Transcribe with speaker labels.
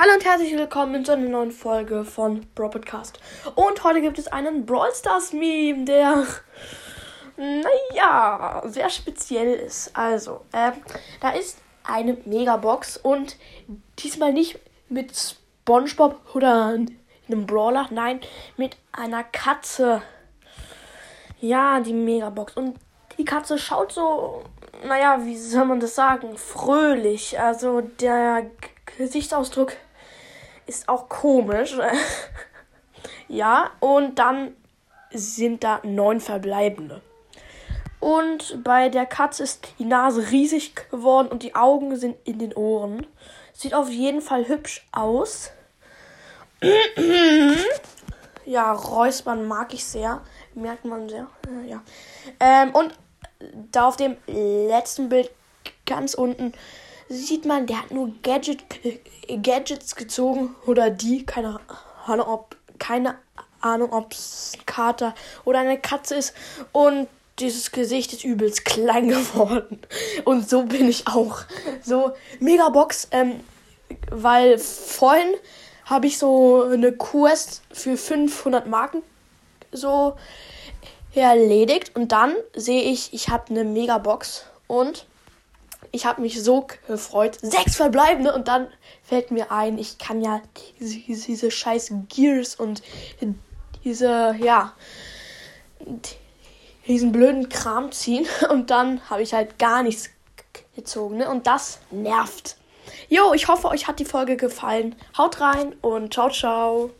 Speaker 1: Hallo und herzlich willkommen zu einer neuen Folge von Bro Podcast. Und heute gibt es einen Brawl Stars Meme, der, naja, sehr speziell ist. Also, ähm, da ist eine Megabox und diesmal nicht mit SpongeBob oder einem Brawler, nein, mit einer Katze. Ja, die Megabox. Und die Katze schaut so, naja, wie soll man das sagen, fröhlich. Also der Gesichtsausdruck ist auch komisch. ja, und dann sind da neun Verbleibende. Und bei der Katze ist die Nase riesig geworden und die Augen sind in den Ohren. Sieht auf jeden Fall hübsch aus. ja, Räuspern mag ich sehr. Merkt man sehr. Ja. Ähm, und da auf dem letzten Bild ganz unten sieht man, der hat nur Gadget, Gadgets gezogen oder die, keine Ahnung, ob keine Ahnung, ob es ein Kater oder eine Katze ist und dieses Gesicht ist übelst klein geworden. Und so bin ich auch. So, Megabox, ähm, weil vorhin habe ich so eine Quest für 500 Marken so erledigt und dann sehe ich, ich habe eine Megabox und ich habe mich so gefreut. Sechs verbleibende und dann fällt mir ein, ich kann ja diese, diese scheiß Gears und diese, ja, diesen blöden Kram ziehen und dann habe ich halt gar nichts gezogen, ne? Und das nervt. Jo, ich hoffe, euch hat die Folge gefallen. Haut rein und ciao, ciao.